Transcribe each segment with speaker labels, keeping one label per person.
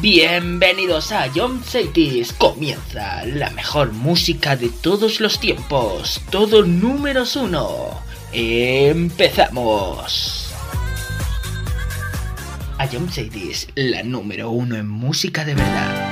Speaker 1: Bienvenidos a John Cities. Comienza la mejor música de todos los tiempos. Todo números uno. Empezamos. A John Cities, la número uno en música de verdad.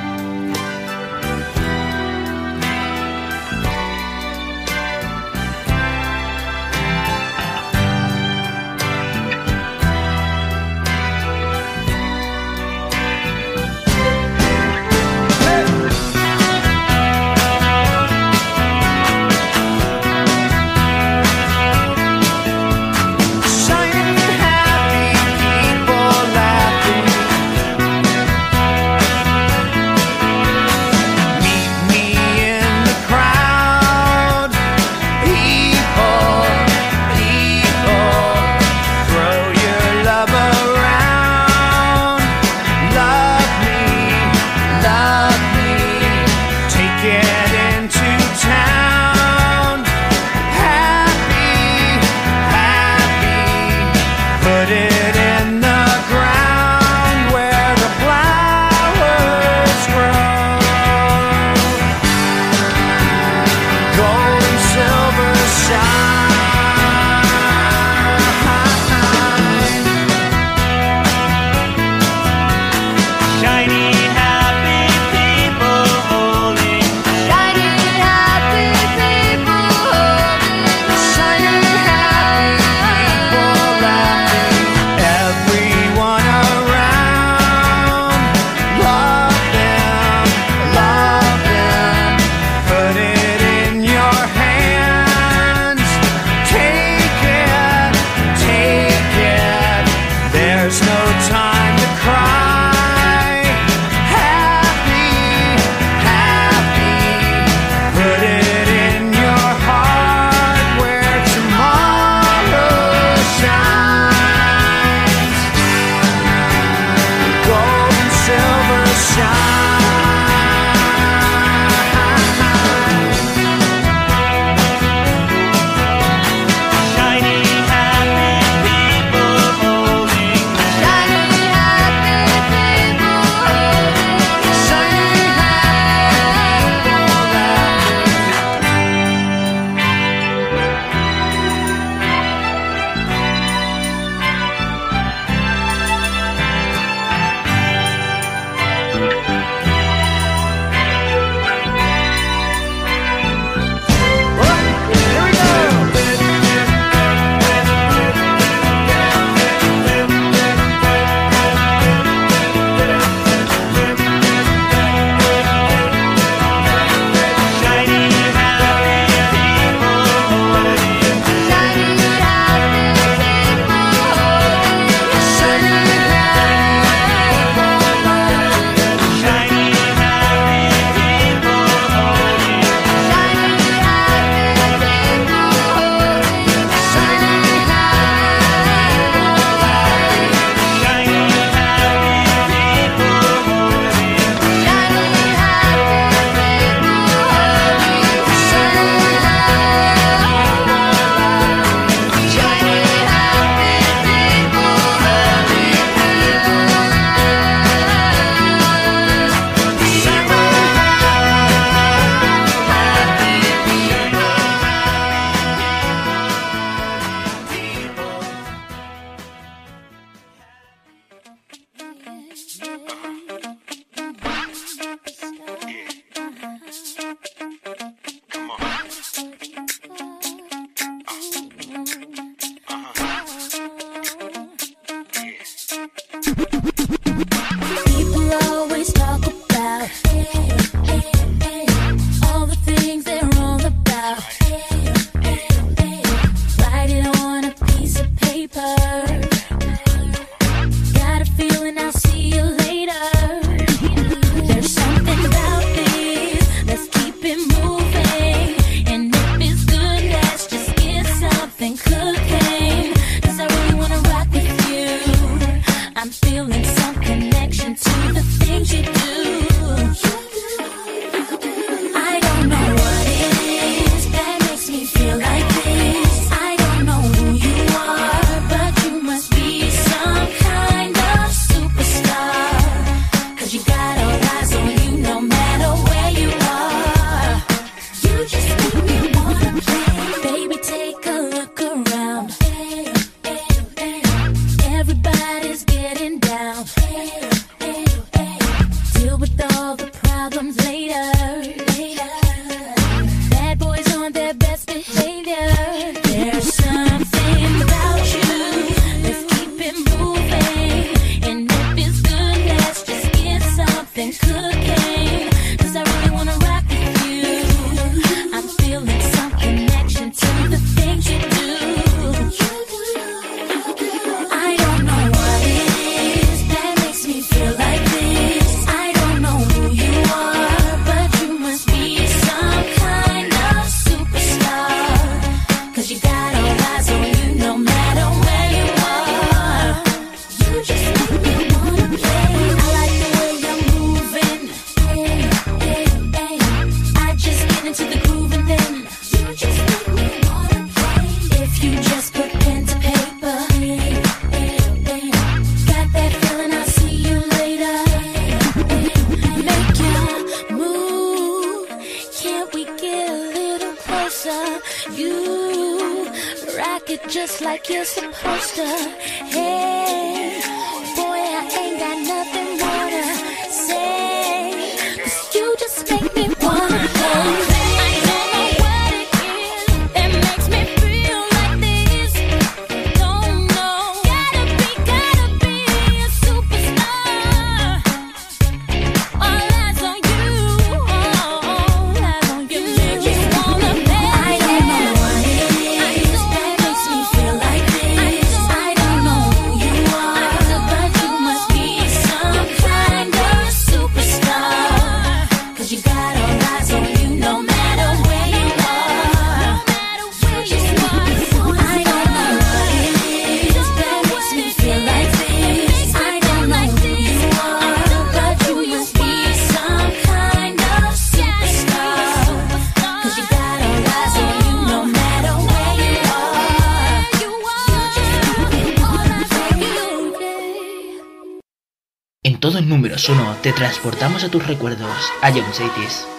Speaker 2: Transportamos a tus recuerdos, a Young Cities.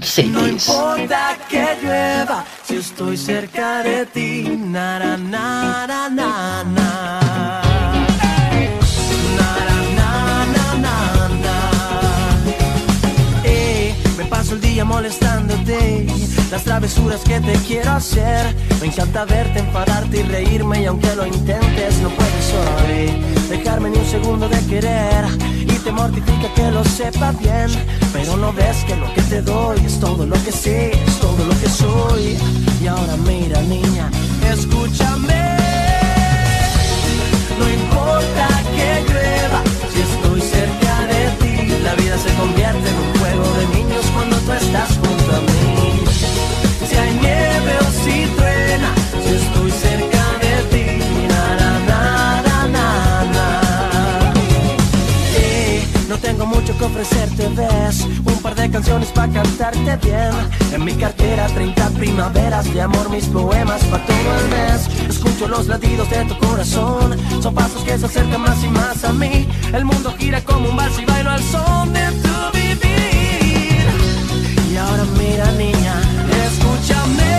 Speaker 3: No importa que llueva, si estoy cerca de ti, na na na na. Na. Eh, paso el día molestándote. Las travesuras que te quiero hacer. Me encanta verte, enfadarte y reírme Y aunque lo intentes no puedes Dejarme ni un segundo de querer te mortifica que lo sepa bien. Pero no ves que lo que te doy Es todo lo que sé, es todo lo que soy. Y ahora mira ofrecerte, ves Un par de canciones para cantarte bien. En mi cartera 30 primaveras de amor Mis poemas para todo el mes. Escucho los latidos de tu corazón. Son pasos que se acercan más y más a mí. El mundo gira como un vals y bailo al son de tu vivir. Y ahora mira niña, escúchame.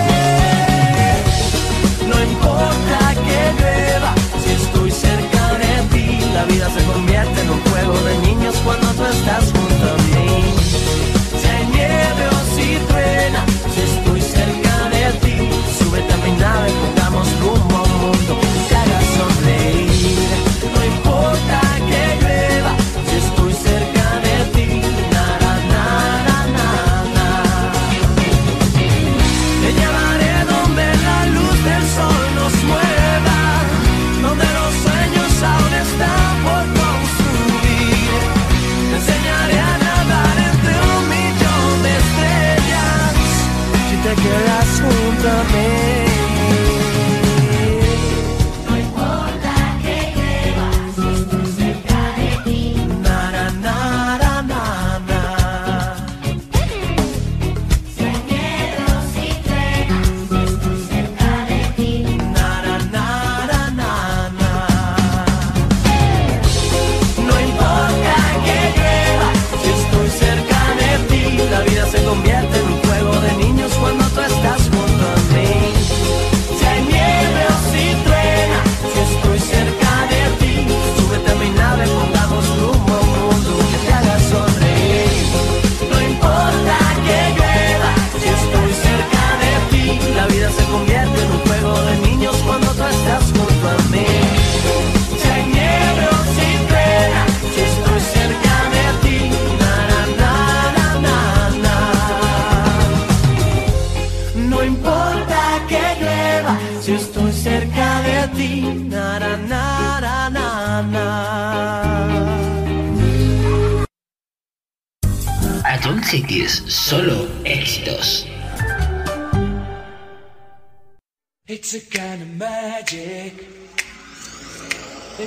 Speaker 3: No importa que llueva, si estoy cerca de ti, la vida se convierte en un cuando tú estás junto a mí. Si hay nieve o si truena, si estoy cerca de ti, súbete a mi nave,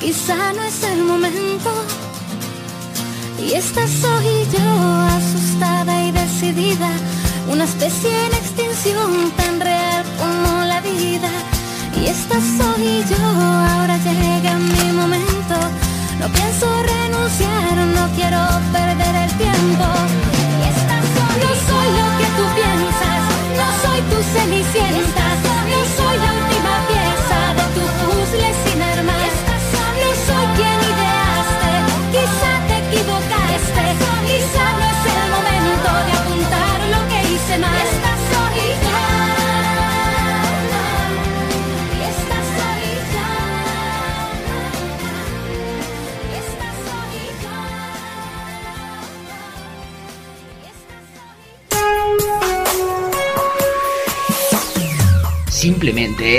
Speaker 4: quizá no es el momento. Y esta soy yo, asustada y decidida, una especie en extinción.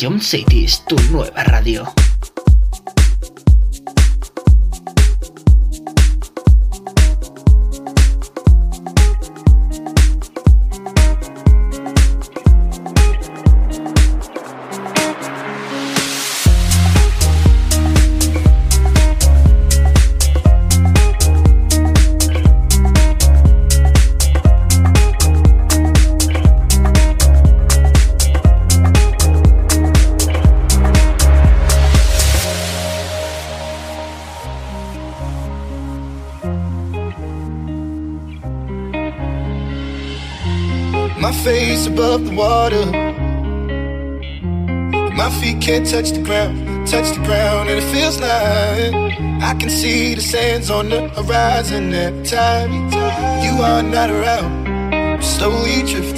Speaker 2: Ion City es tu nueva radio.
Speaker 5: can't touch the ground, touch the ground, and it feels like I can see the sands on the horizon every time. You are not around, slowly drifting.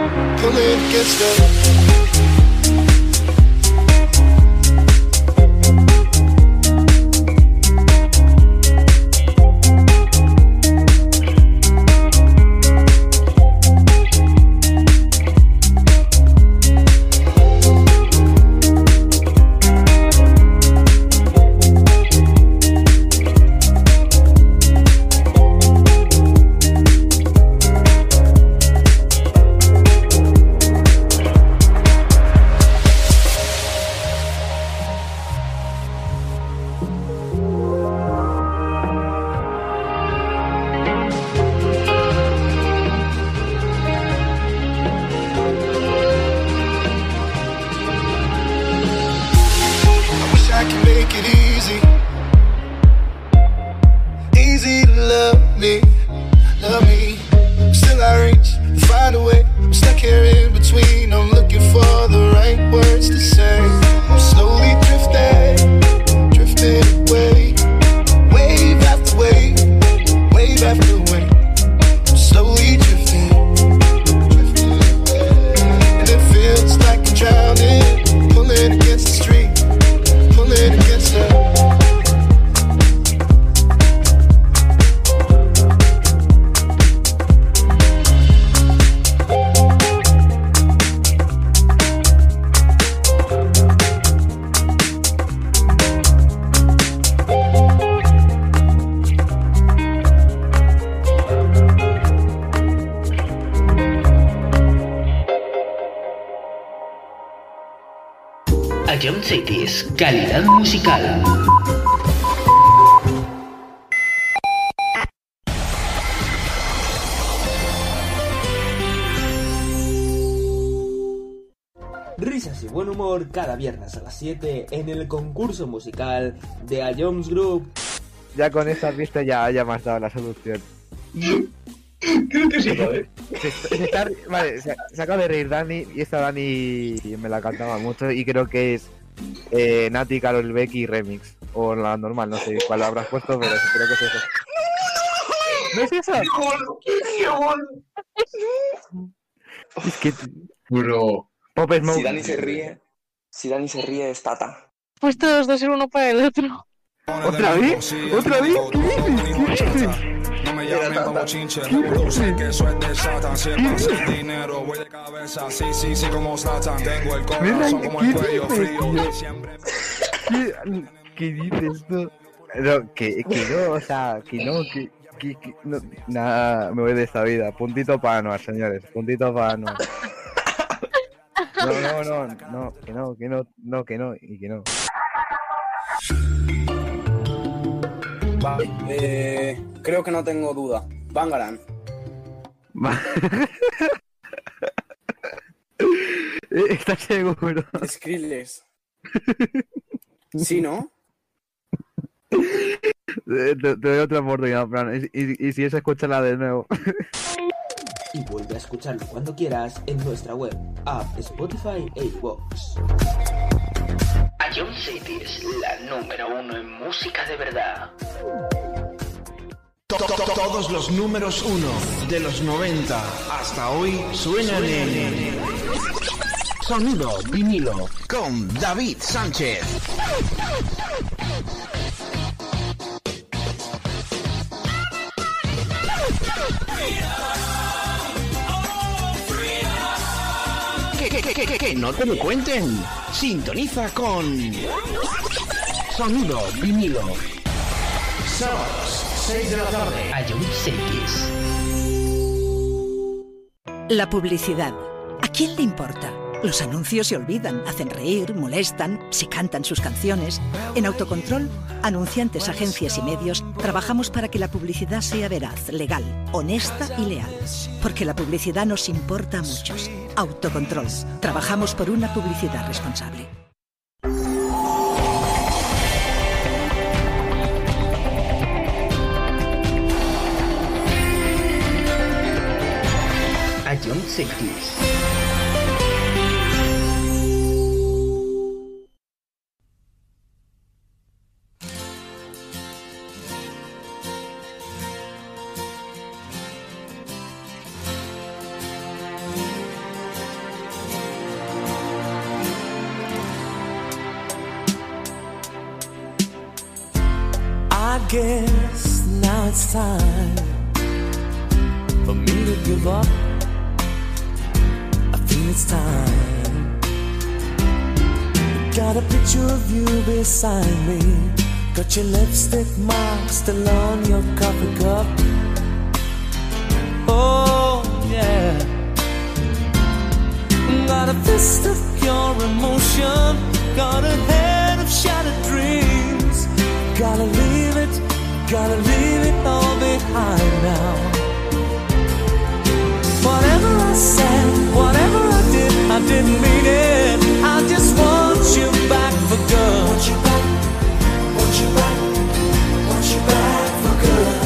Speaker 5: pulling against the.
Speaker 6: 7 en el concurso musical de A Jones Group.
Speaker 7: Ya con esa pista ya, ya me has dado la solución.
Speaker 8: Creo que sí, ¿sabes?
Speaker 7: Se, se está- vale, se, se acaba de reír Dani y esta Dani me la cantaba mucho y creo que es eh, Nati, Carol Becky Remix. O la normal, no sé cuál habrás puesto, pero creo que es eso. ¿No es eso? Es que
Speaker 8: Bro.
Speaker 7: Pop Smoke.
Speaker 9: Si Dani se ríe, si Dani se ríe es Tata.
Speaker 10: Pues todos dos uno para el otro.
Speaker 7: ¿Otra vez? ¿Otra vez? ¿Qué dices? ¿Qué dices?
Speaker 11: No me llamen como chinche, reproduce que eso es de Satan. Si es para hacer dinero, voy de cabeza. Sí, sí, sí, como Satan. Tengo el corazón como el cuello frío. y siempre.
Speaker 7: ¿Qué, qué dices tú? No, que, que no, o sea, que no, que, que, que- no, nada, me voy de esta vida. Puntito para Anuar, señores, puntito para Anuar. No, no, no, no, que no, que no, no, que no, y que no.
Speaker 9: Vale, eh, creo que no tengo duda. Bangaran.
Speaker 7: ¿Estás seguro?
Speaker 9: Skrillex. Sí, ¿no?
Speaker 7: Eh, Te, te doy otra oportunidad, Fran, y, y- y si es, escúchala de nuevo.
Speaker 6: Y vuelve a escucharlo cuando quieras en nuestra web, app, Spotify e iVoox.
Speaker 2: Ion Cities, la número uno en música de verdad.
Speaker 12: To- to- to- Todos los números uno de los 90 hasta hoy suenan en Sonido vinilo con David Sánchez. Que, que, que, no te lo cuenten. Sintoniza con Sonido vinilo. Sábados, 6 de la tarde.
Speaker 2: Ion Cities.
Speaker 13: La publicidad. ¿A quién le importa? Los anuncios se olvidan, hacen reír, molestan, se cantan sus canciones. En Autocontrol, anunciantes, agencias y medios, trabajamos para que la publicidad sea veraz, legal, honesta y leal. Porque la publicidad nos importa a muchos. Autocontrol. Trabajamos por una publicidad responsable.
Speaker 1: Ion Cities.
Speaker 14: Beside me. Got your lipstick mark still on your coffee cup. Oh, yeah. Got a fist of pure emotion. Got a head of shattered dreams. Gotta leave it, gotta leave it all behind now. Whatever I said, whatever I did, I didn't mean it. I just want for good. Want you back, want you back, want you back for good.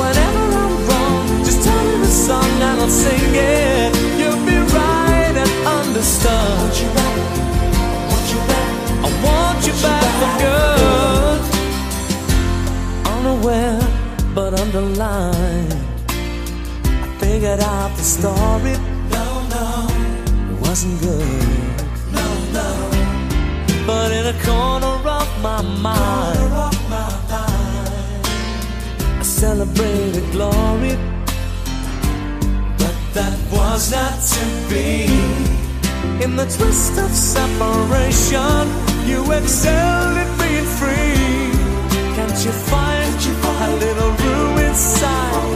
Speaker 14: Whenever I'm wrong, just tell me the song and I'll sing it. You'll be right and understood. Want you back, want you back, I want you back for good. Unaware but underlined. I figured out the story. No, no, it wasn't good. A corner of my mind, I celebrated glory. But that was not to be. In the twist of separation, you excelled at being free. Can't you find a little room inside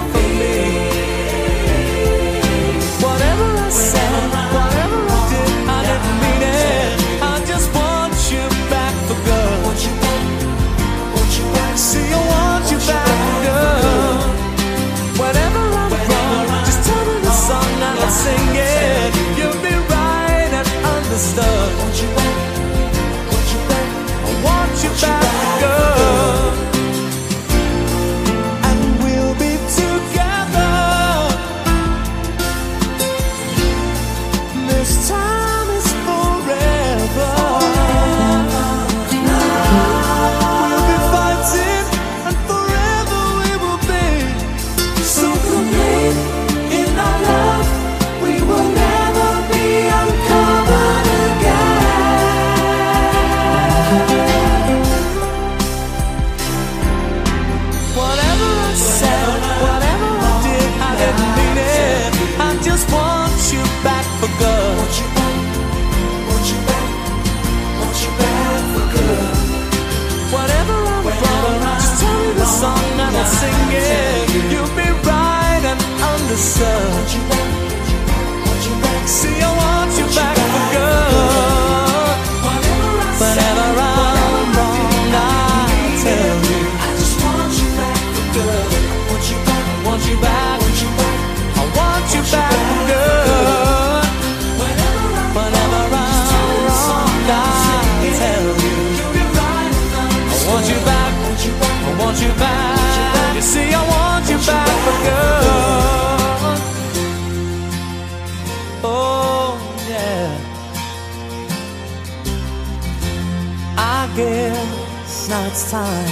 Speaker 14: time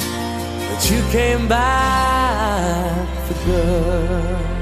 Speaker 14: that you came back for good.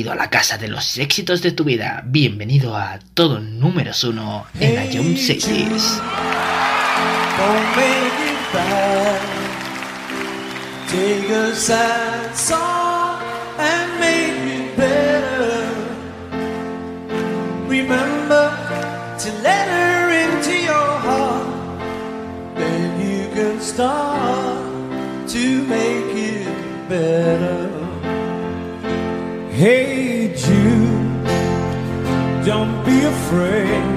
Speaker 14: Bienvenido a la casa de los éxitos de tu vida. Bienvenido a todo número uno en la Young Cities.
Speaker 15: you. Don't be afraid.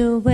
Speaker 15: to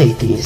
Speaker 15: safety.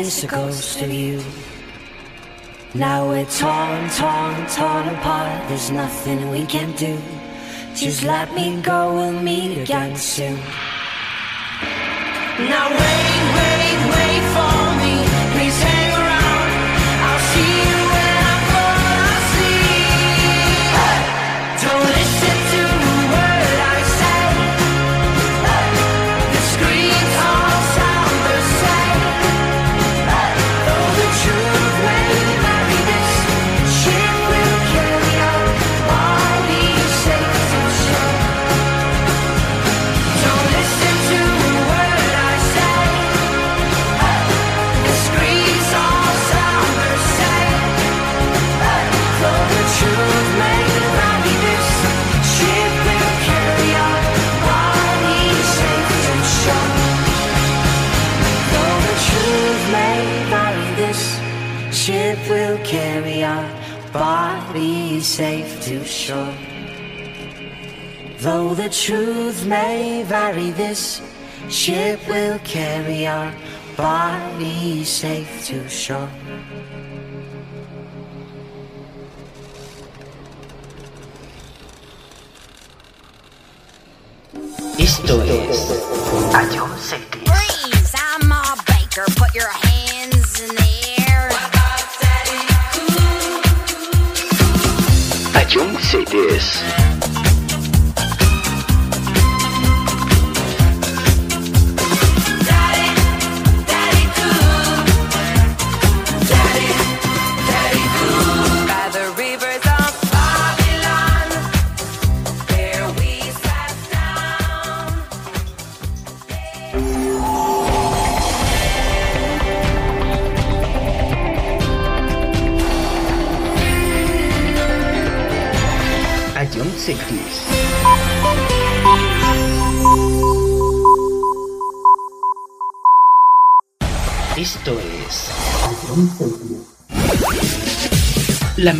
Speaker 15: remains the
Speaker 2: ghost of you. Now we're torn, torn, torn apart. There's nothing we can do. Just let me go, we'll meet again soon. Now we're safe to shore. Though the truth may vary, this ship will carry our body safe to shore.
Speaker 1: Esto es Adiós.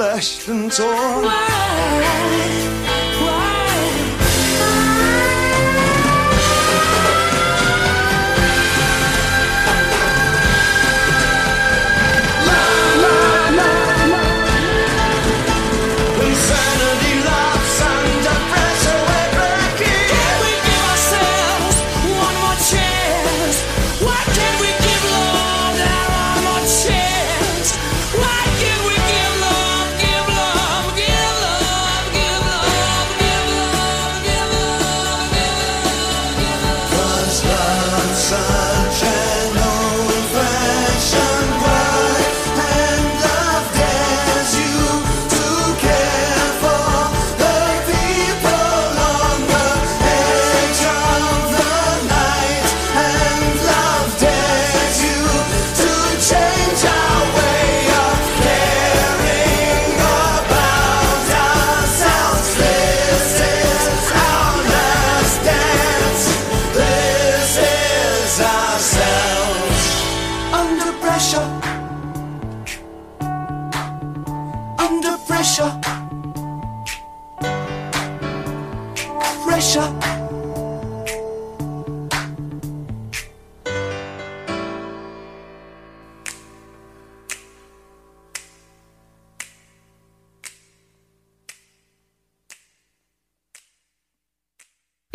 Speaker 14: slashed and torn.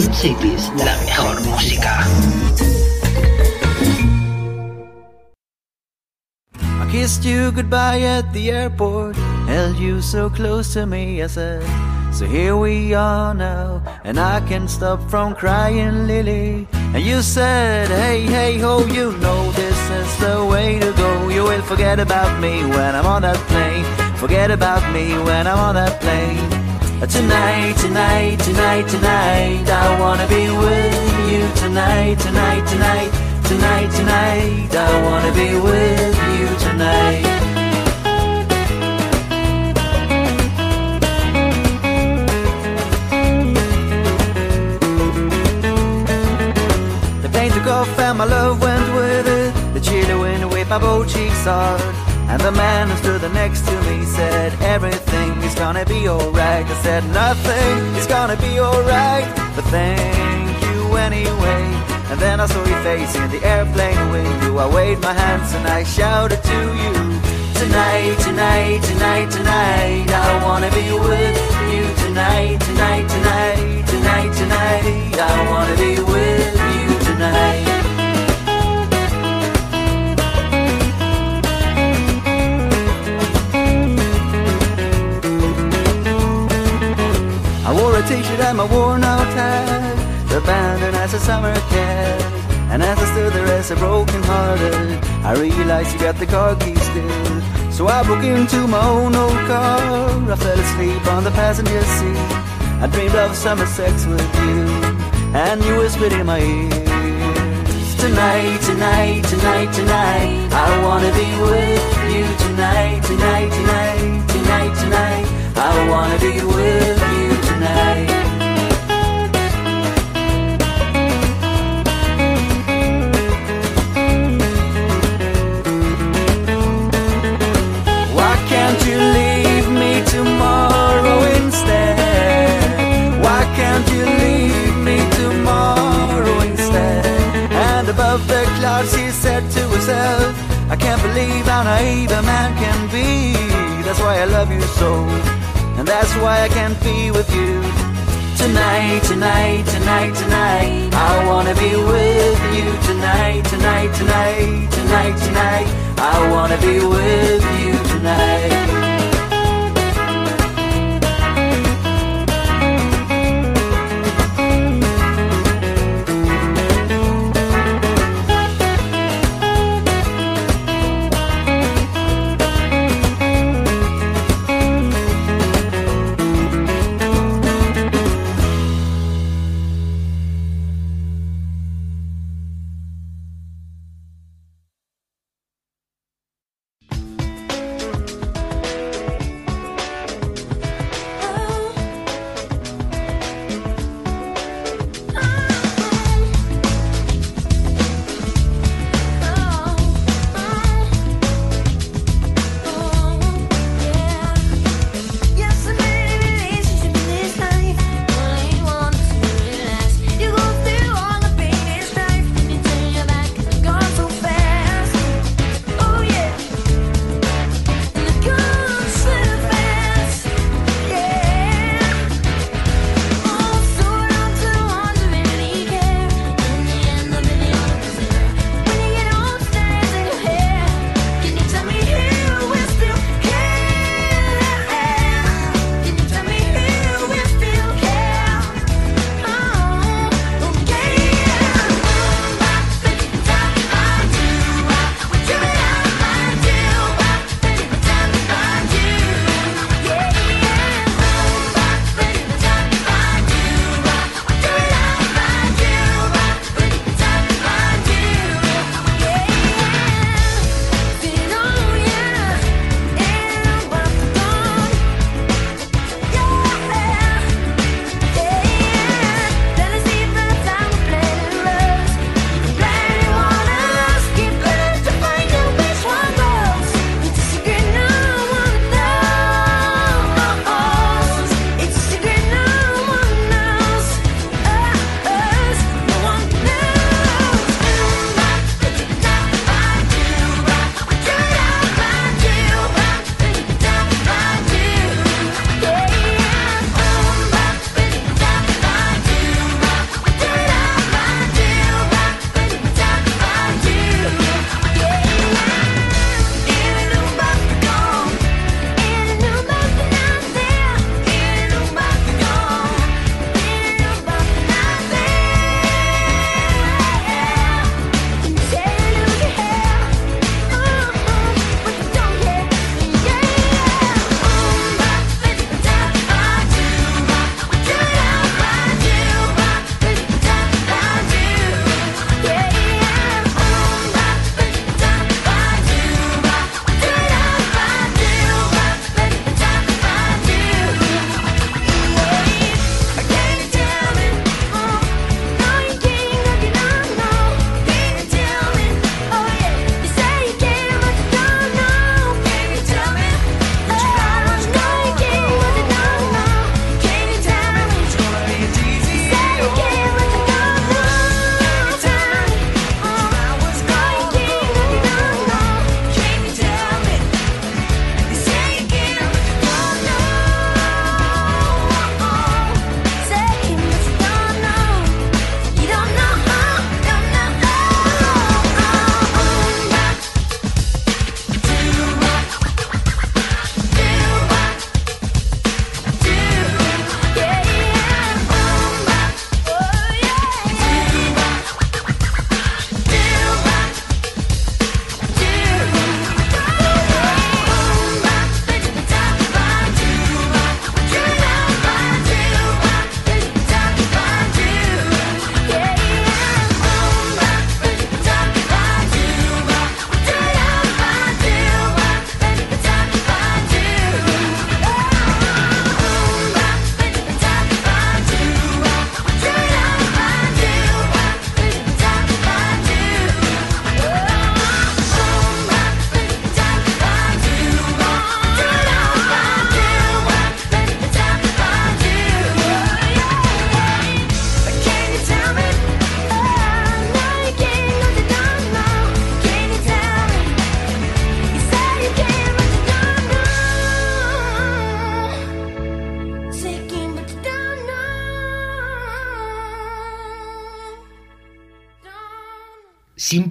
Speaker 16: Cities, la mejor música.
Speaker 3: I kissed you goodbye at the airport, held you so close to me, I said. So here we are now, and I can't stop from crying, Lily. And you said, hey, hey, ho, you know this is the way to go. You will forget about me when I'm on that plane. Forget about me when I'm on that plane. Tonight, tonight, tonight, tonight, I wanna be with you. Tonight, tonight, tonight, tonight, tonight, I wanna be with you tonight. The paint the golf and my love went with it. The chill went away, my both cheeks hard. And the man who stood next to me said, Everything is gonna be alright. I said, Nothing is gonna be alright, but thank you anyway. And then I saw your face in the airplane window. I waved my hands and I shouted to you. Tonight, tonight, tonight, tonight, I wanna be with you. Tonight, tonight, tonight, tonight, tonight, I wanna be with you tonight. T-shirt and my worn out hat Abandoned as a summer cat And as I stood there as a broken hearted I realized you got the car keys still. So I broke into my own old car. I fell asleep on the passenger seat. I dreamed of summer sex with you. And you whispered in my ear Tonight, tonight, tonight, tonight I wanna be with you. Tonight, tonight, tonight, tonight, tonight I wanna be with you said to herself I can't believe how naive a man can be. That's why I love you so And that's why I can't be with you. Tonight, tonight, tonight, tonight I wanna be with you. Tonight, tonight, tonight, tonight, tonight I wanna be with you tonight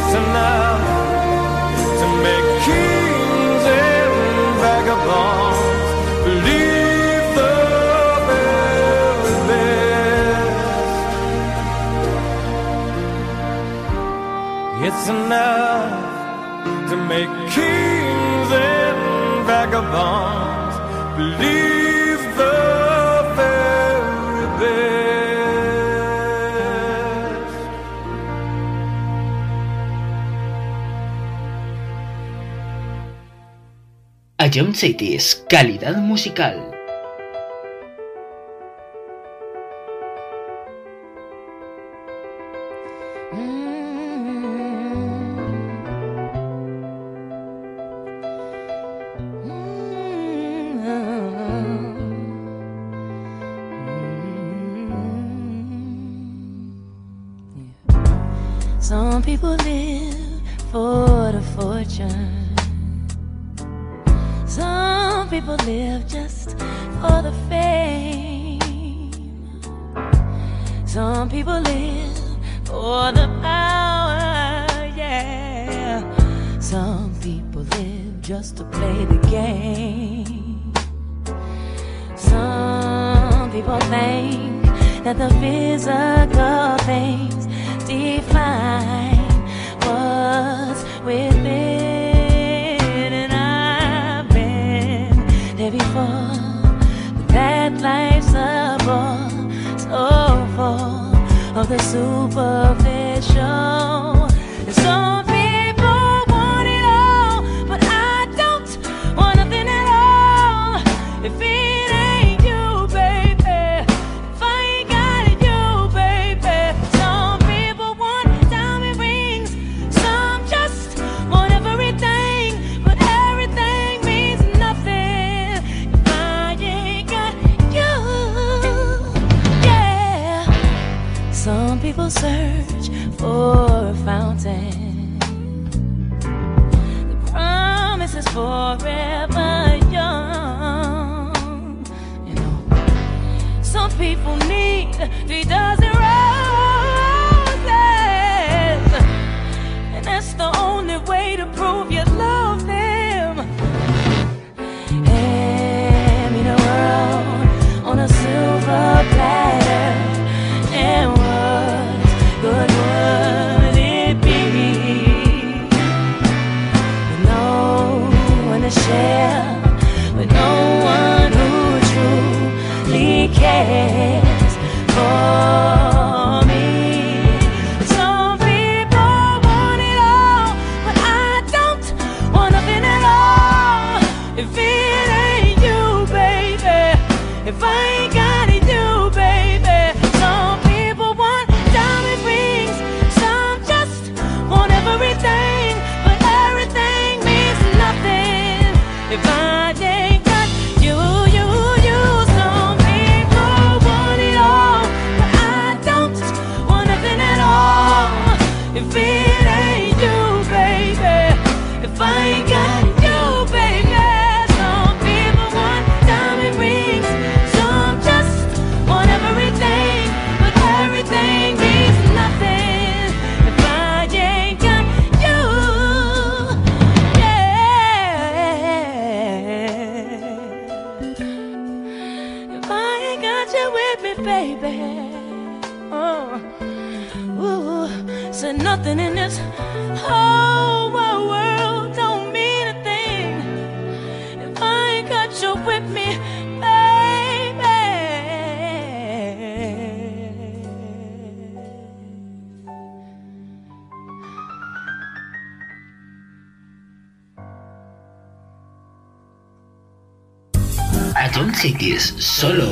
Speaker 1: it's enough to make kings and vagabonds believe the very best. It's enough to make kings and vagabonds.
Speaker 15: Ion City es calidad musical.
Speaker 17: Solo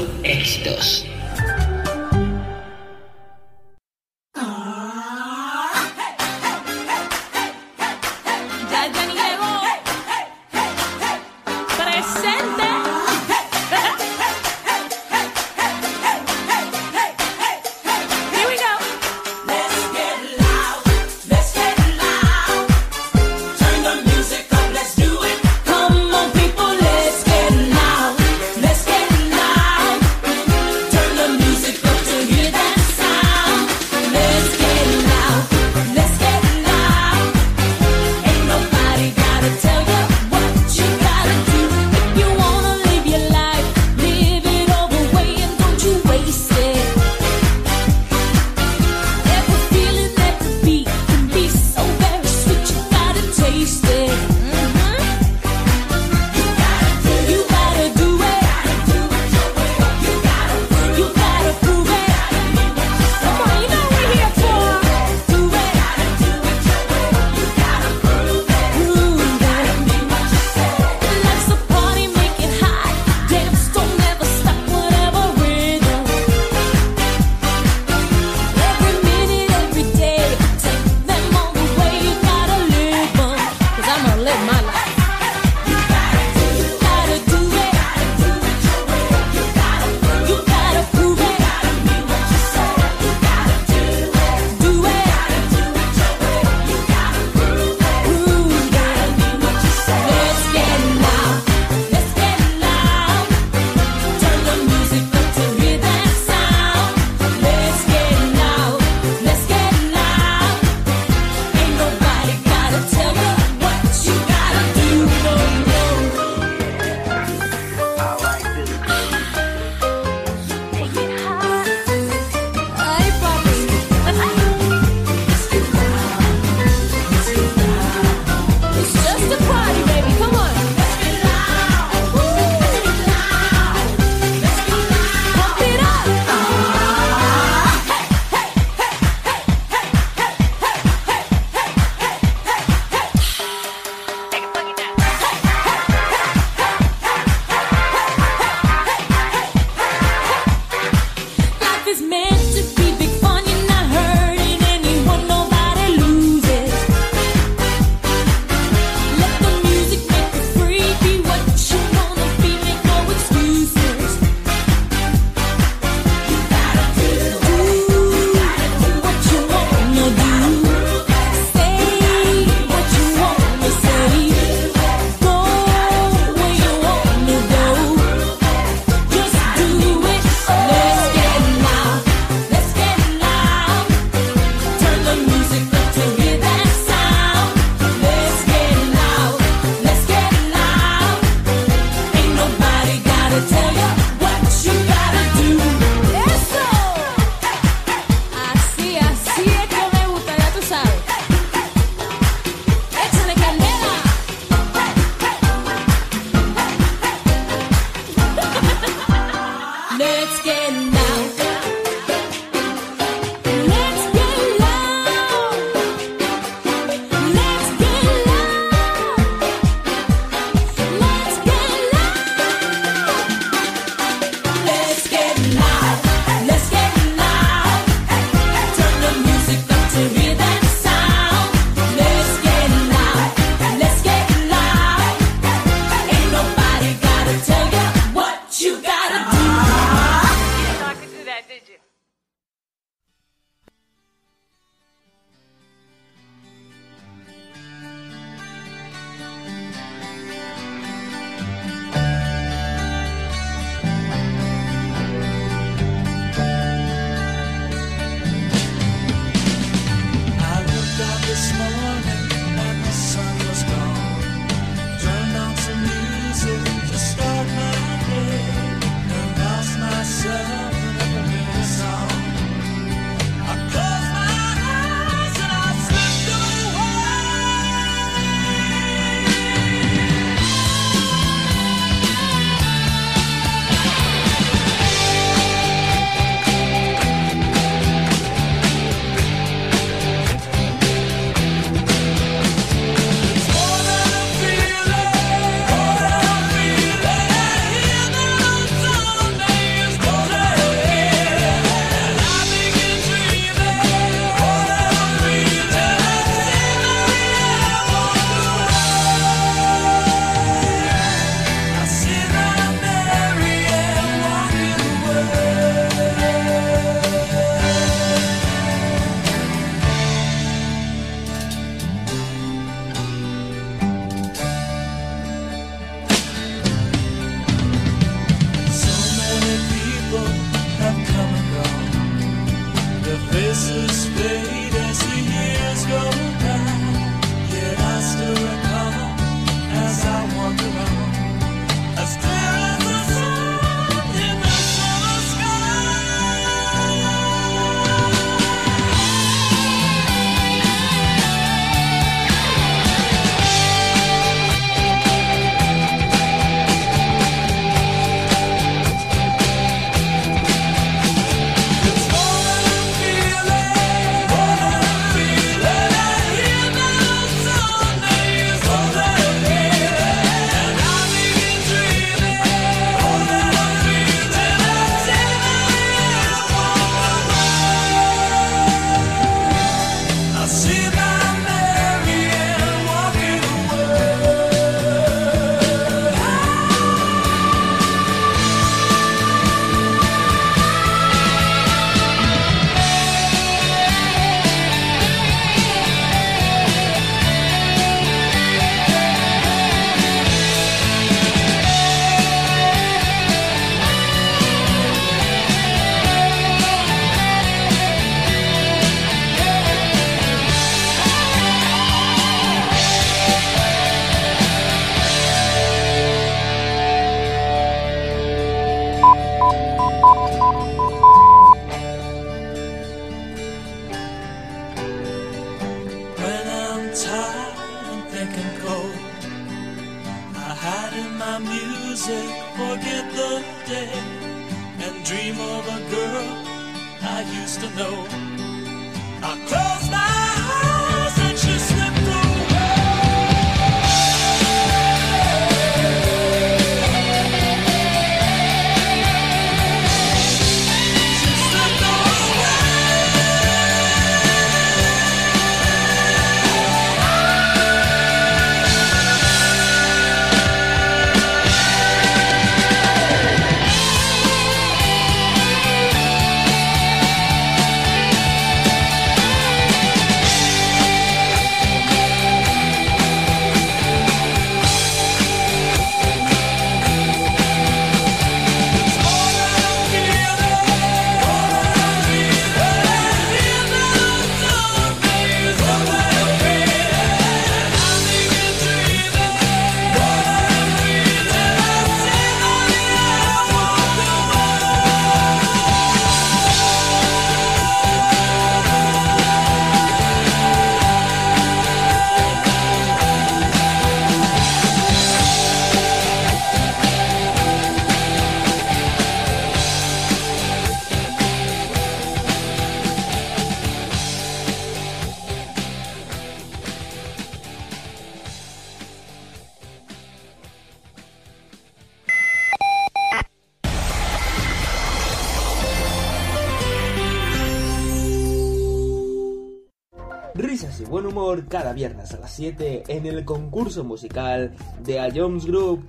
Speaker 6: 7 en el concurso musical de A Jones Group.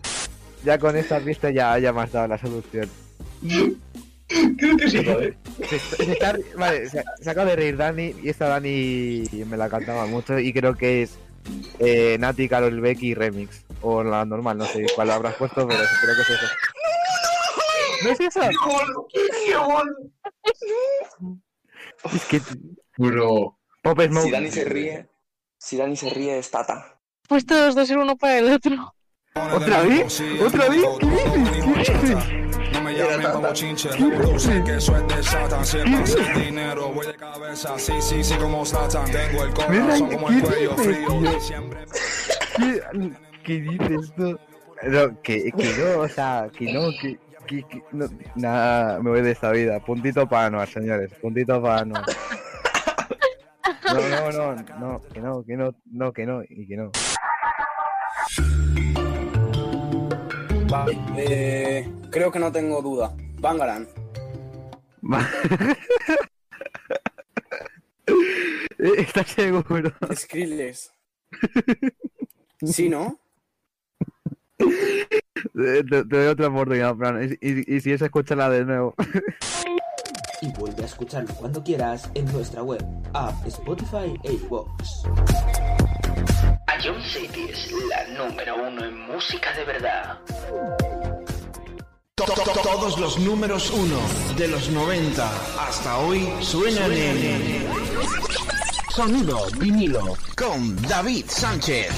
Speaker 7: Ya con esta pista ya, ya me has dado la solución.
Speaker 8: Creo que sí, ¿vale?
Speaker 7: Se, se está- vale, se, se acaba de reír Dani y esta Dani me la cantaba mucho y creo que es eh, Nati, Carol Becky Remix. O la normal, no sé cuál habrás puesto, pero creo que es eso. ¿No es eso? Es que...
Speaker 8: Bro.
Speaker 7: Pop Smoke.
Speaker 18: Si Dani se ríe, si Dani se ríe es Tata.
Speaker 10: Pues todos dos ser uno para el otro.
Speaker 7: ¿Otra vez? ¿Otra vez? ¿Qué dices? ¿Qué dices?
Speaker 11: No me llamen como chinche, bro, sé que eso es de Satan. Si es pasa el dinero, voy de cabeza. Sí, sí, sí, como Satan. Tengo el corazón como el cuello frío. Siempre
Speaker 7: ¿Qué, ¿Qué dices tú? No, que, que no, o sea, que no, que, que, que- no, nada, me voy de esta vida. Puntito para Anuar, señores, puntito para Anuar. No, no, no, no, que no, que no, no, que no, y que no.
Speaker 9: Vale, eh, creo que no tengo duda. Bangaran.
Speaker 7: ¿Estás seguro?
Speaker 9: Skrillex. Sí, ¿no?
Speaker 7: Te, te doy otra oportunidad, Fran, y, y- y si es, escúchala de nuevo.
Speaker 6: Y vuelve a escucharlo cuando quieras en nuestra web, app, Spotify e iVoox.
Speaker 2: A John City es la número uno en música de verdad.
Speaker 12: To- to- to- Todos los números uno de los 90 hasta hoy suenan en Sonido vinilo con David Sánchez.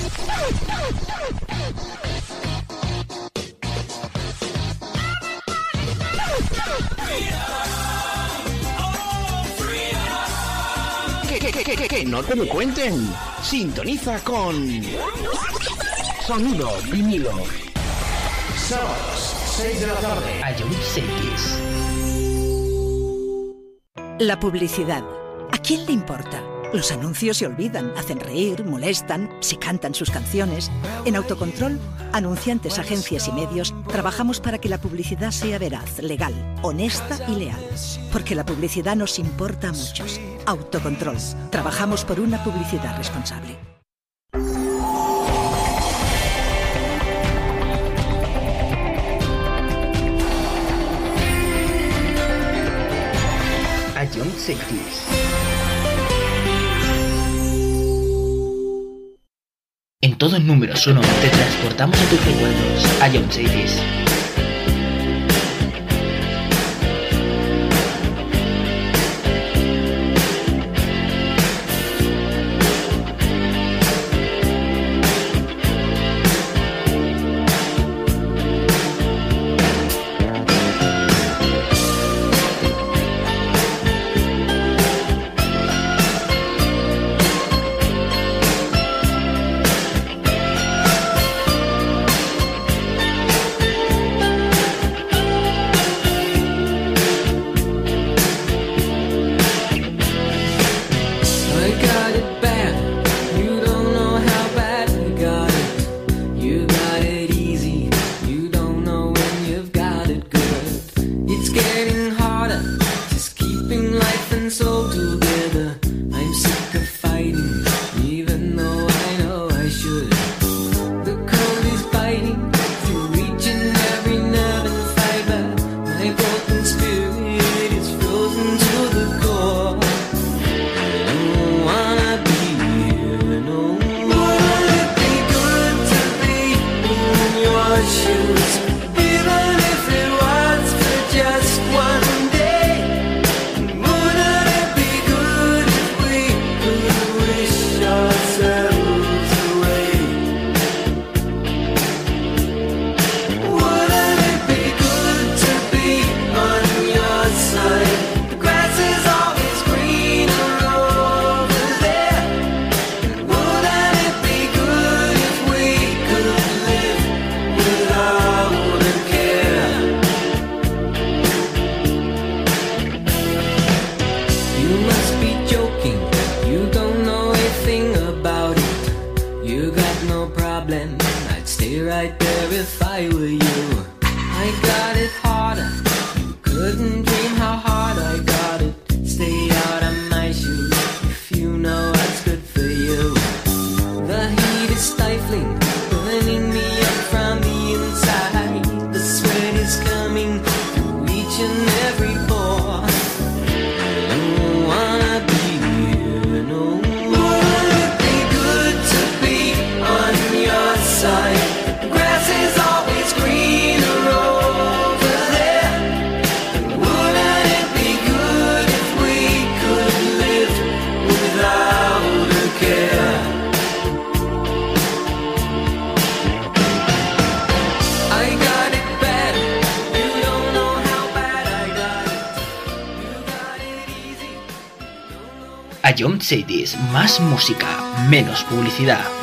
Speaker 12: Que, que, que, no te lo cuenten. Sintoniza con Sonido vinilo. Sábados, 6 de la tarde.
Speaker 2: A John Cities.
Speaker 13: La publicidad. ¿A quién le importa? Los anuncios se olvidan, hacen reír, molestan, se cantan sus canciones. En Autocontrol, anunciantes, agencias y medios, trabajamos para que la publicidad sea veraz, legal, honesta y leal. Porque la publicidad nos importa a muchos. Autocontrol. Trabajamos por una publicidad responsable.
Speaker 2: A Cities. En números uno te transportamos a tus recuerdos. A John Cities. Más música, menos publicidad.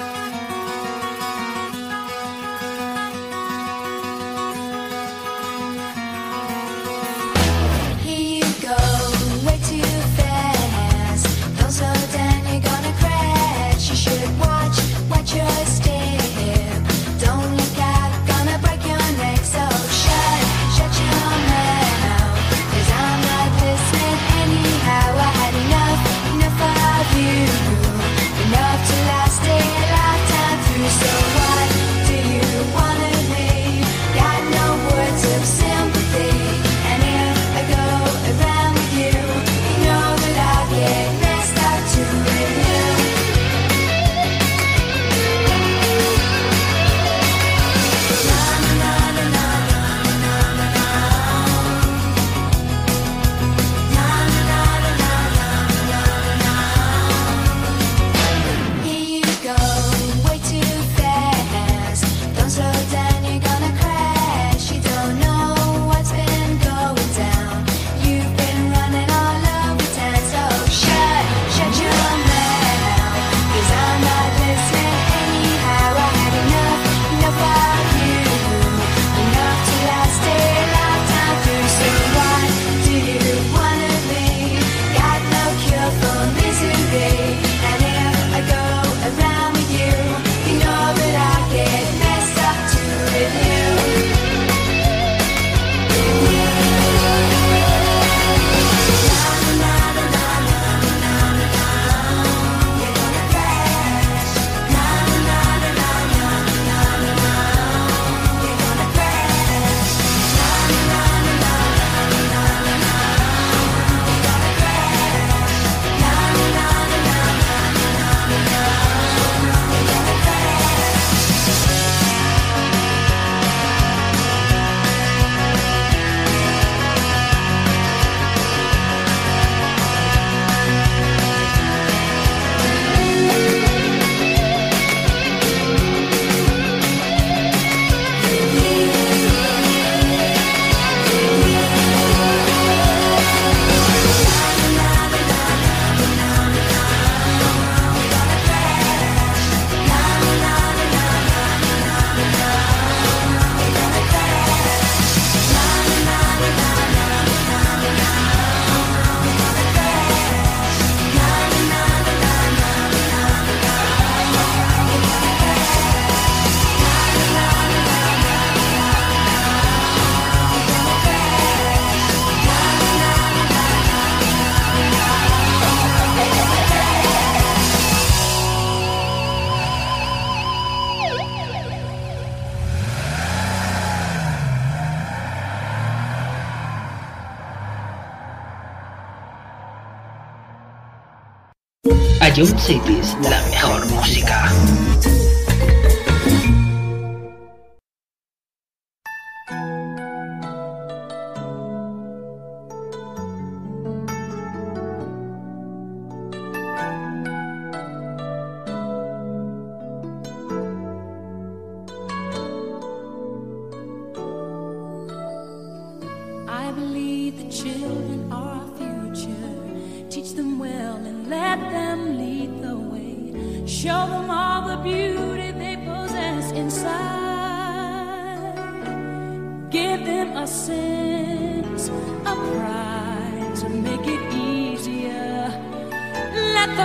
Speaker 2: John Cities, la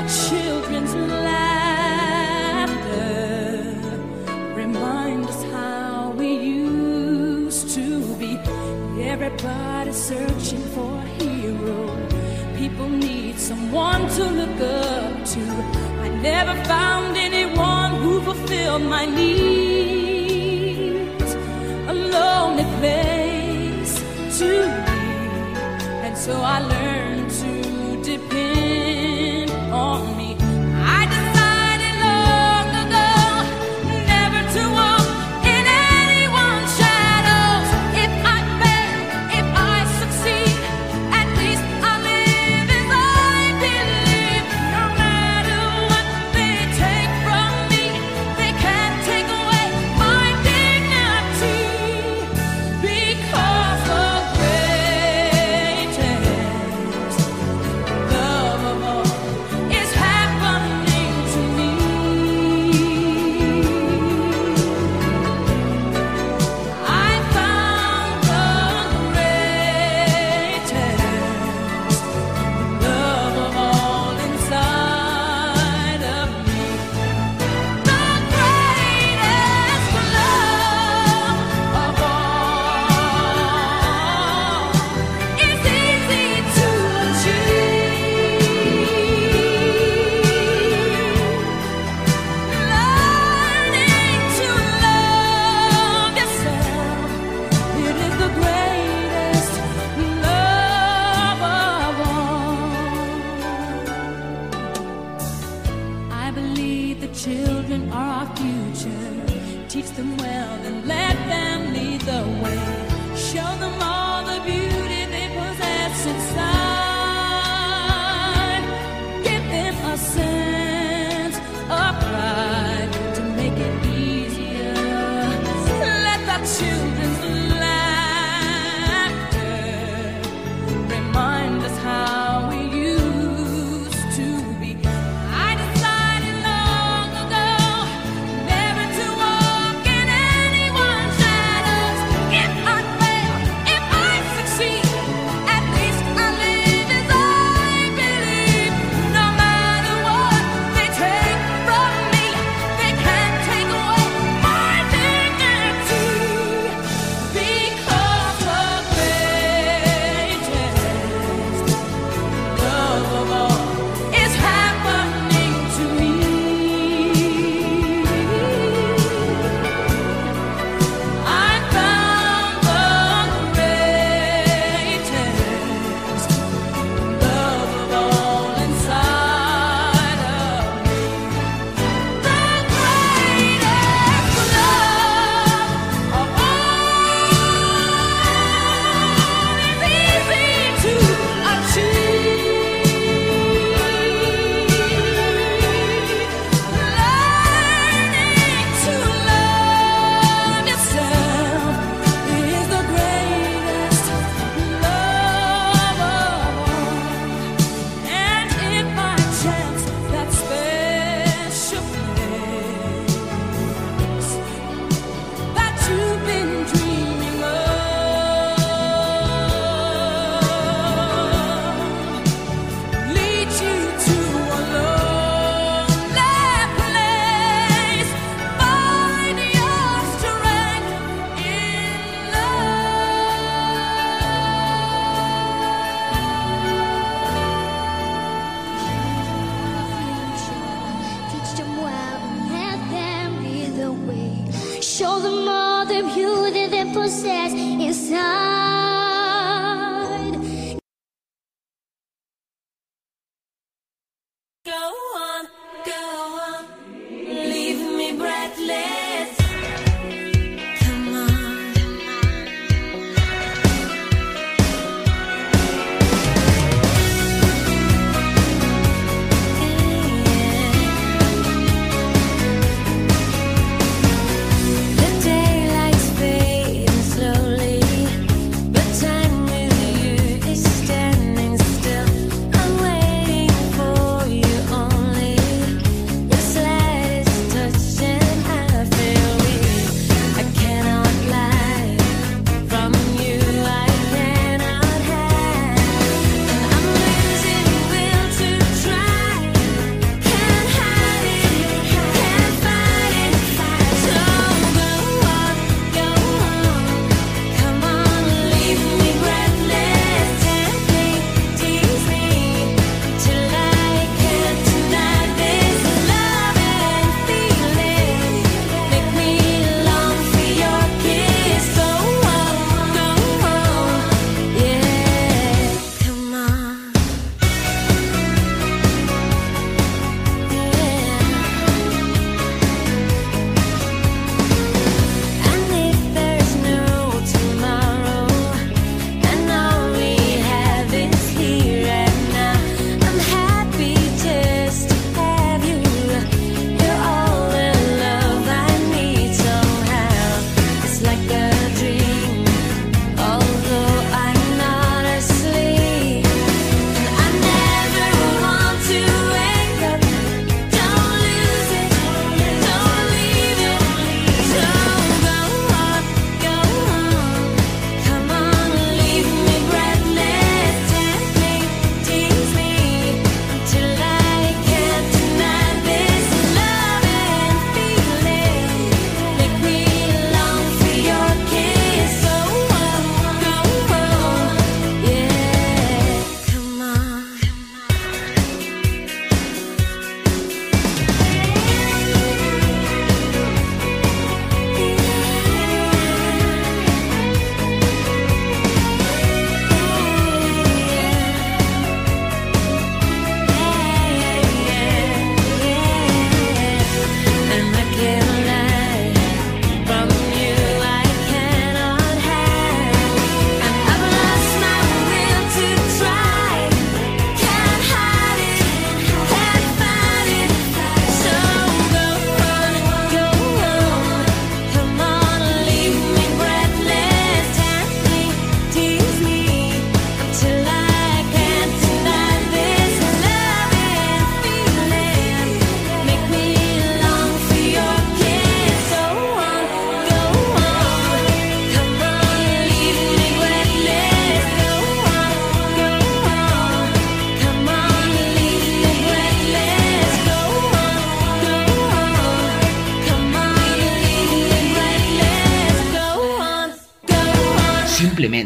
Speaker 2: 千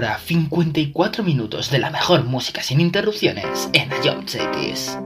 Speaker 2: 54 minutos de la mejor música sin interrupciones en Ion Cities.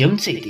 Speaker 1: Medium City.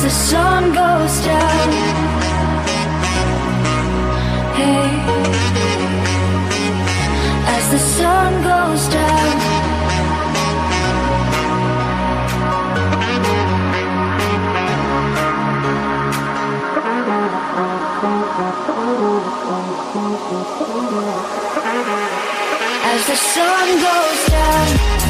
Speaker 2: as the sun goes down. Hey, as the sun goes down. As the sun goes down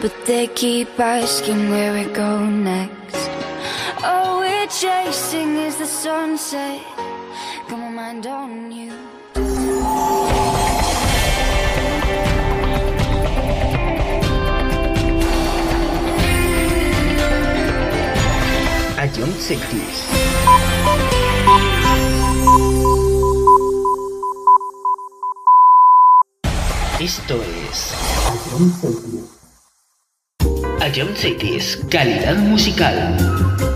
Speaker 2: but they keep asking where we go next. All we're chasing is the sunset. Got my mind on you.
Speaker 19: Ion Cities. Esto es Cities, calidad musical.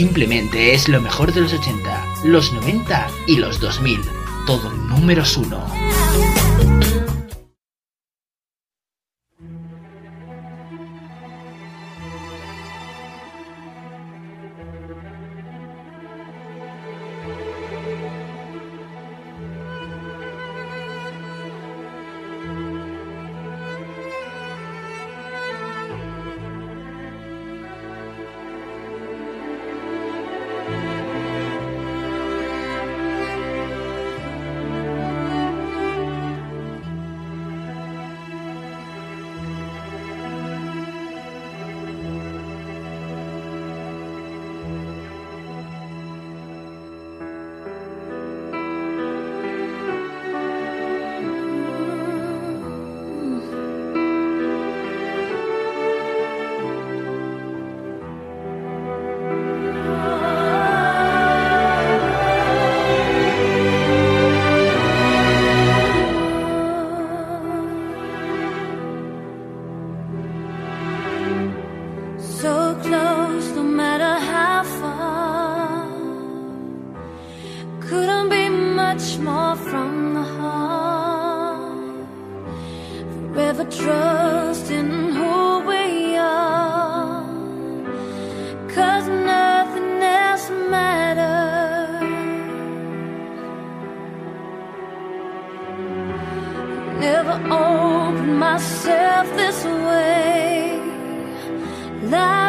Speaker 2: Simplemente es lo mejor de los 80, los 90 y los 2000. Todo números uno.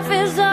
Speaker 4: Life is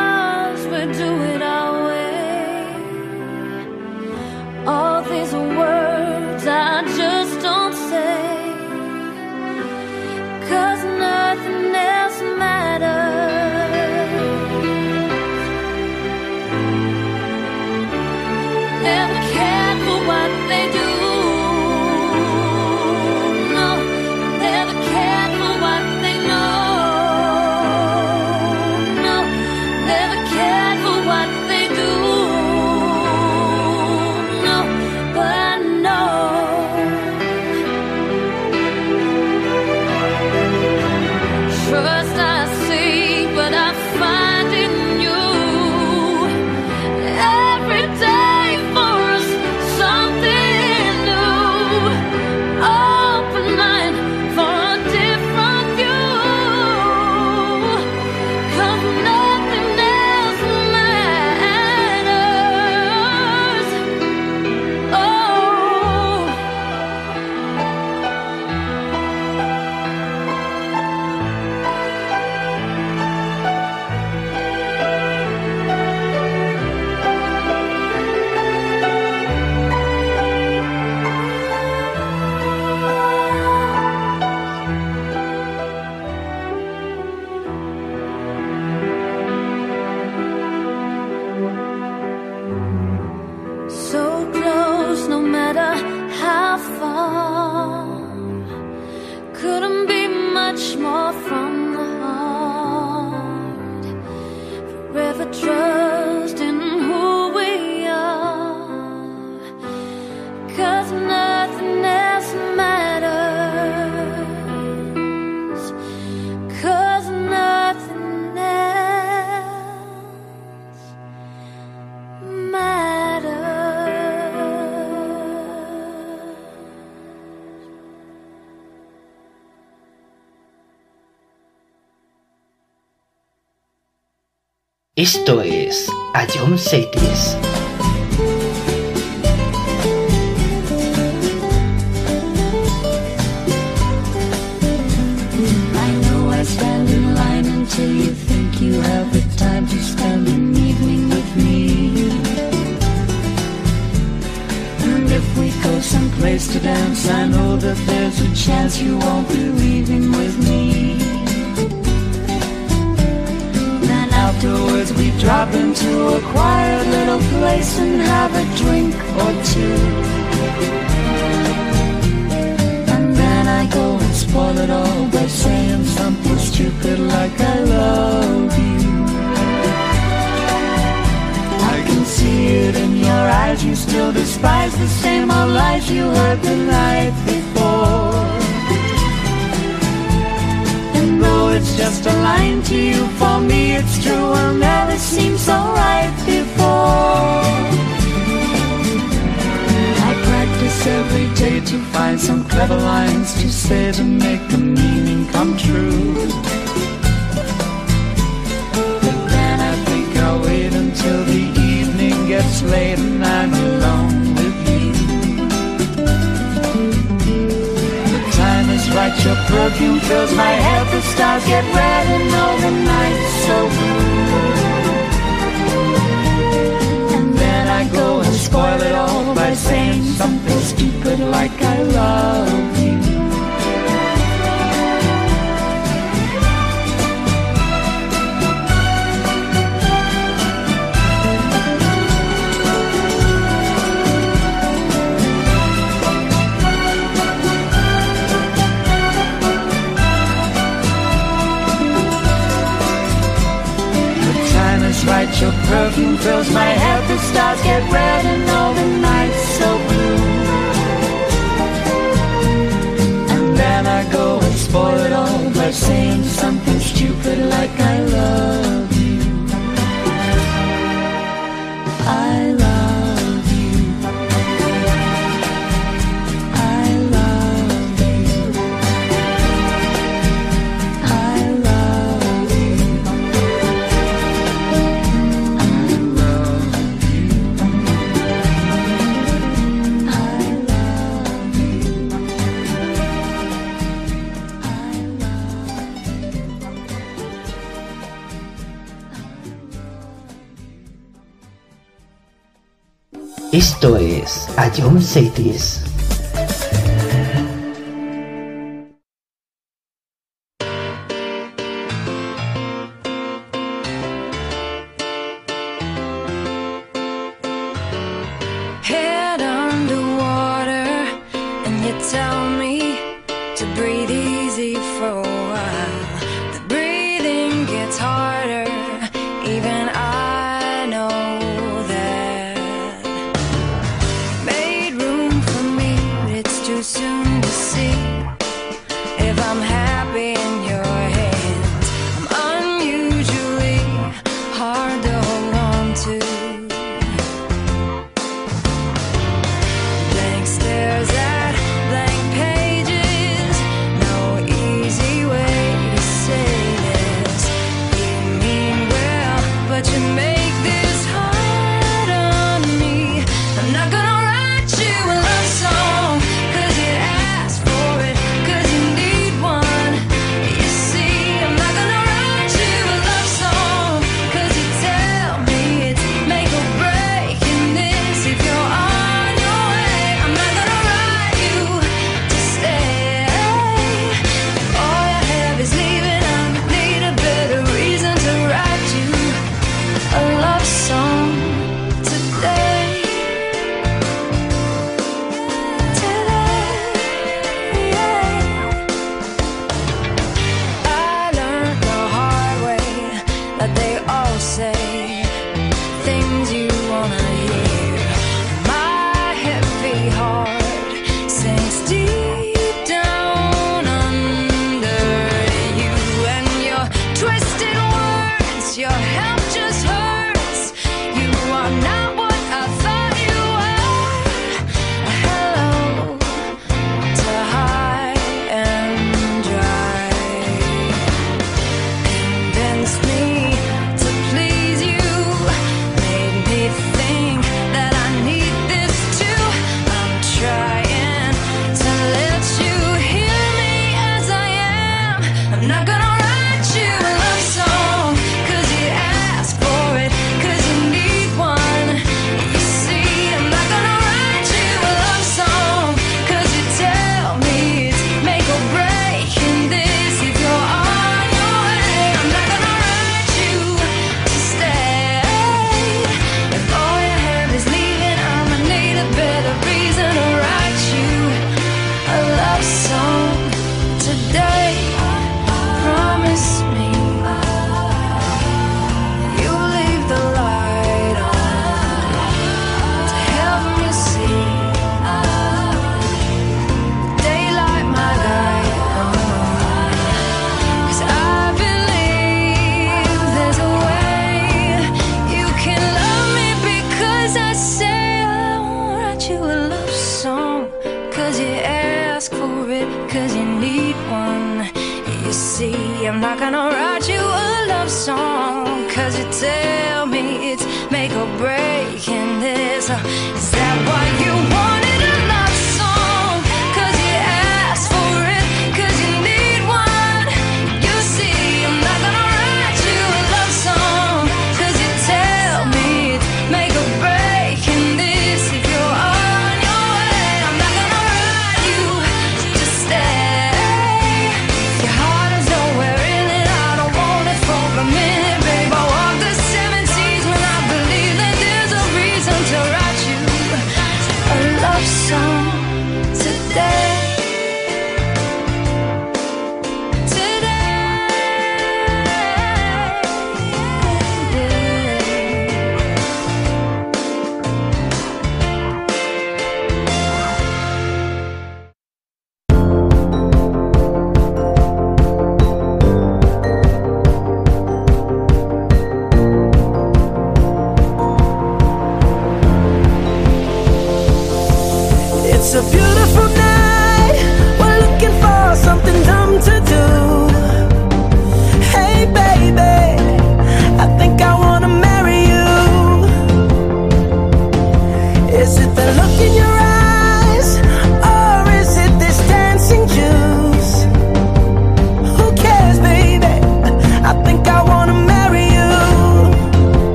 Speaker 2: Esto es Ion Cities.
Speaker 1: Conceito isso. soon to see if I'm happy.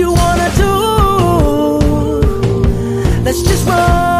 Speaker 4: you
Speaker 3: wanna do. Let's just run.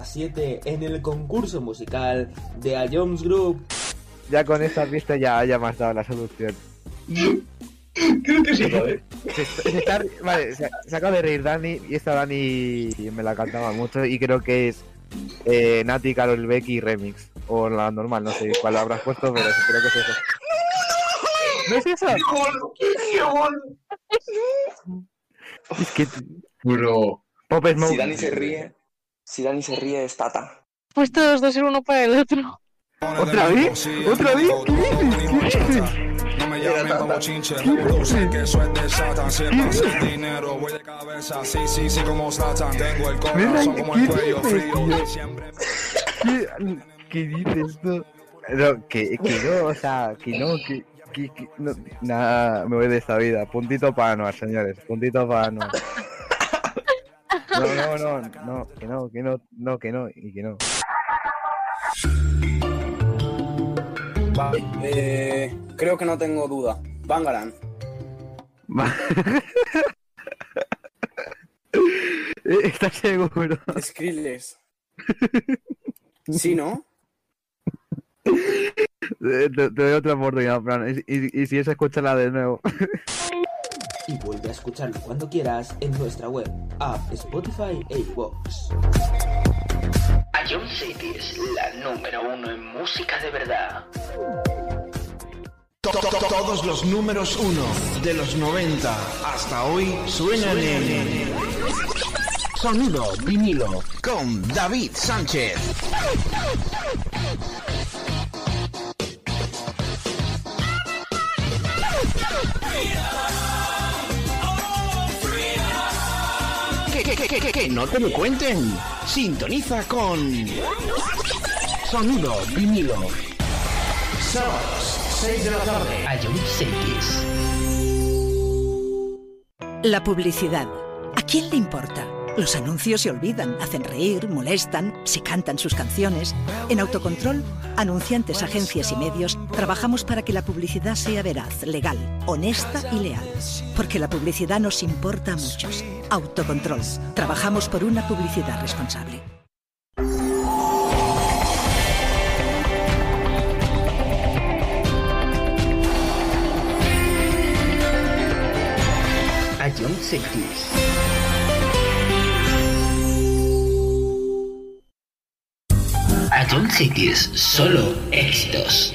Speaker 5: Las
Speaker 6: 7 en el concurso musical de A Jones Group.
Speaker 7: Ya con esta pista ya, ya me has dado la solución.
Speaker 8: Creo que sí, joder.
Speaker 7: Se, está- se está- vale, se, se acaba de reír Dani y esta Dani me la cantaba mucho y creo que es eh, Nati, Carol Becky Remix. O la normal, no sé cuál habrás puesto, pero creo que es eso. ¿No es eso? Es que...
Speaker 8: Bro.
Speaker 7: Pop Smoke.
Speaker 18: Si Dani se ríe, si Dani se ríe es Tata.
Speaker 10: Pues todos dos ser uno para el otro.
Speaker 7: ¿Otra vez? ¿Otra vez? ¿Qué dices? ¿Qué dices?
Speaker 11: No me llamen pa' bochinche, revolución que eso es de Satan. Si es para hacer dinero, voy de cabeza. Sí, sí, sí, como Zlatan. Tengo el corazón como el cuello frío. Diciembre.
Speaker 7: ¿Qué, qué dices tú? No, que, que no, o sea, que no, que, que, que no, nada, me voy de esta vida. Puntito para Anuar, señores, puntito para Anuar. No, no, no, no, que no, que no, no, que no, y que no.
Speaker 9: Vale, eh, creo que no tengo duda. Bangaran.
Speaker 7: ¿Estás seguro?
Speaker 9: Skrillex. ¿Sí, no?
Speaker 7: Te, te doy otra oportunidad, Fran, y, y, y si es, escúchala de nuevo.
Speaker 6: Y vuelve a escucharlo cuando quieras en nuestra web, app, Spotify e iVoox.
Speaker 2: A John City es la número uno en música de verdad.
Speaker 12: To- to- to- Todos los números uno de los 90 hasta hoy suenan en Sonido vinilo con David Sánchez. Que, que, que, no te lo cuenten. Sintoniza con Sonido vinilo. Sábados, 6 de la tarde.
Speaker 2: A John Cities.
Speaker 13: La publicidad. ¿A quién le importa? Los anuncios se olvidan, hacen reír, molestan, se cantan sus canciones. En Autocontrol, anunciantes, agencias y medios, trabajamos para que la publicidad sea veraz, legal, honesta y leal. Porque la publicidad nos importa a muchos. Autocontrol. Trabajamos por una publicidad responsable.
Speaker 2: A John. John Cities, solo éxitos.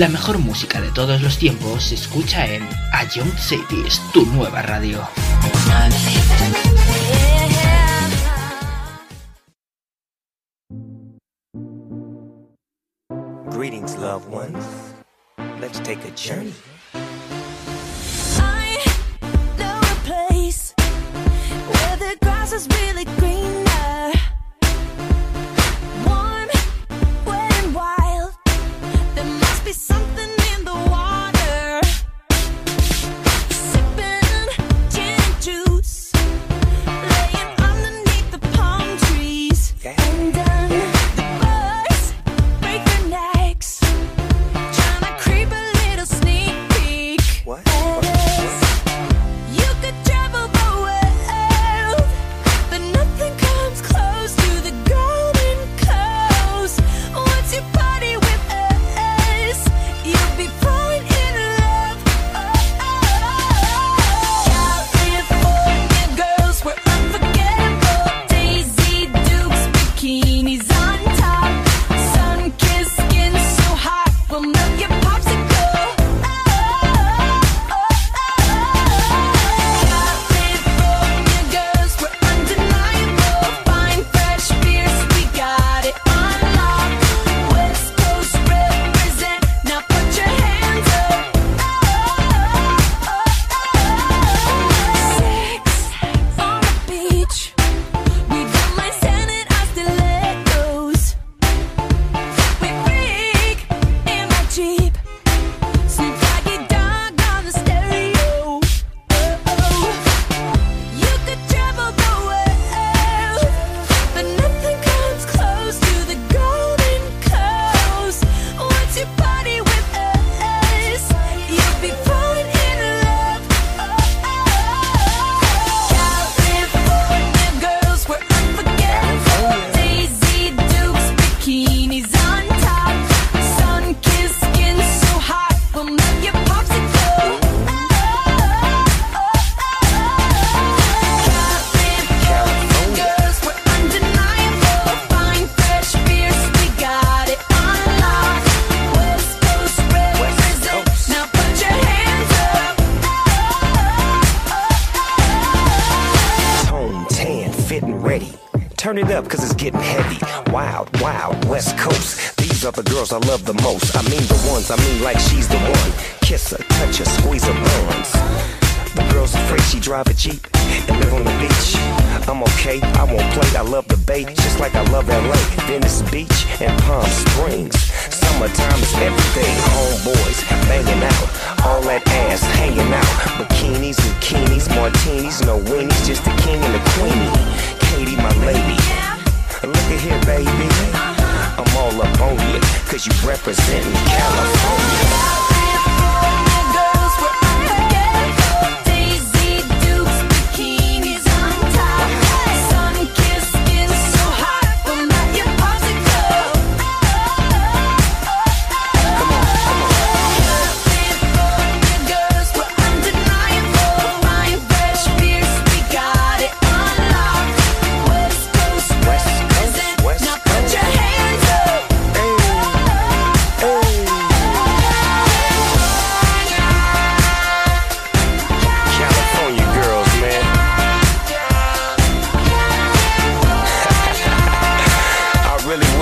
Speaker 1: La mejor música de todos los tiempos se escucha en A Young Cities, tu nueva radio.
Speaker 2: Greetings, loved ones. Let's take a journey.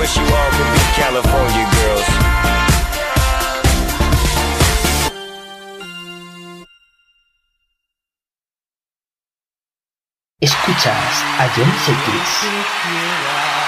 Speaker 20: wish you all could be California girls.
Speaker 19: Escuchas a John
Speaker 21: Sequins.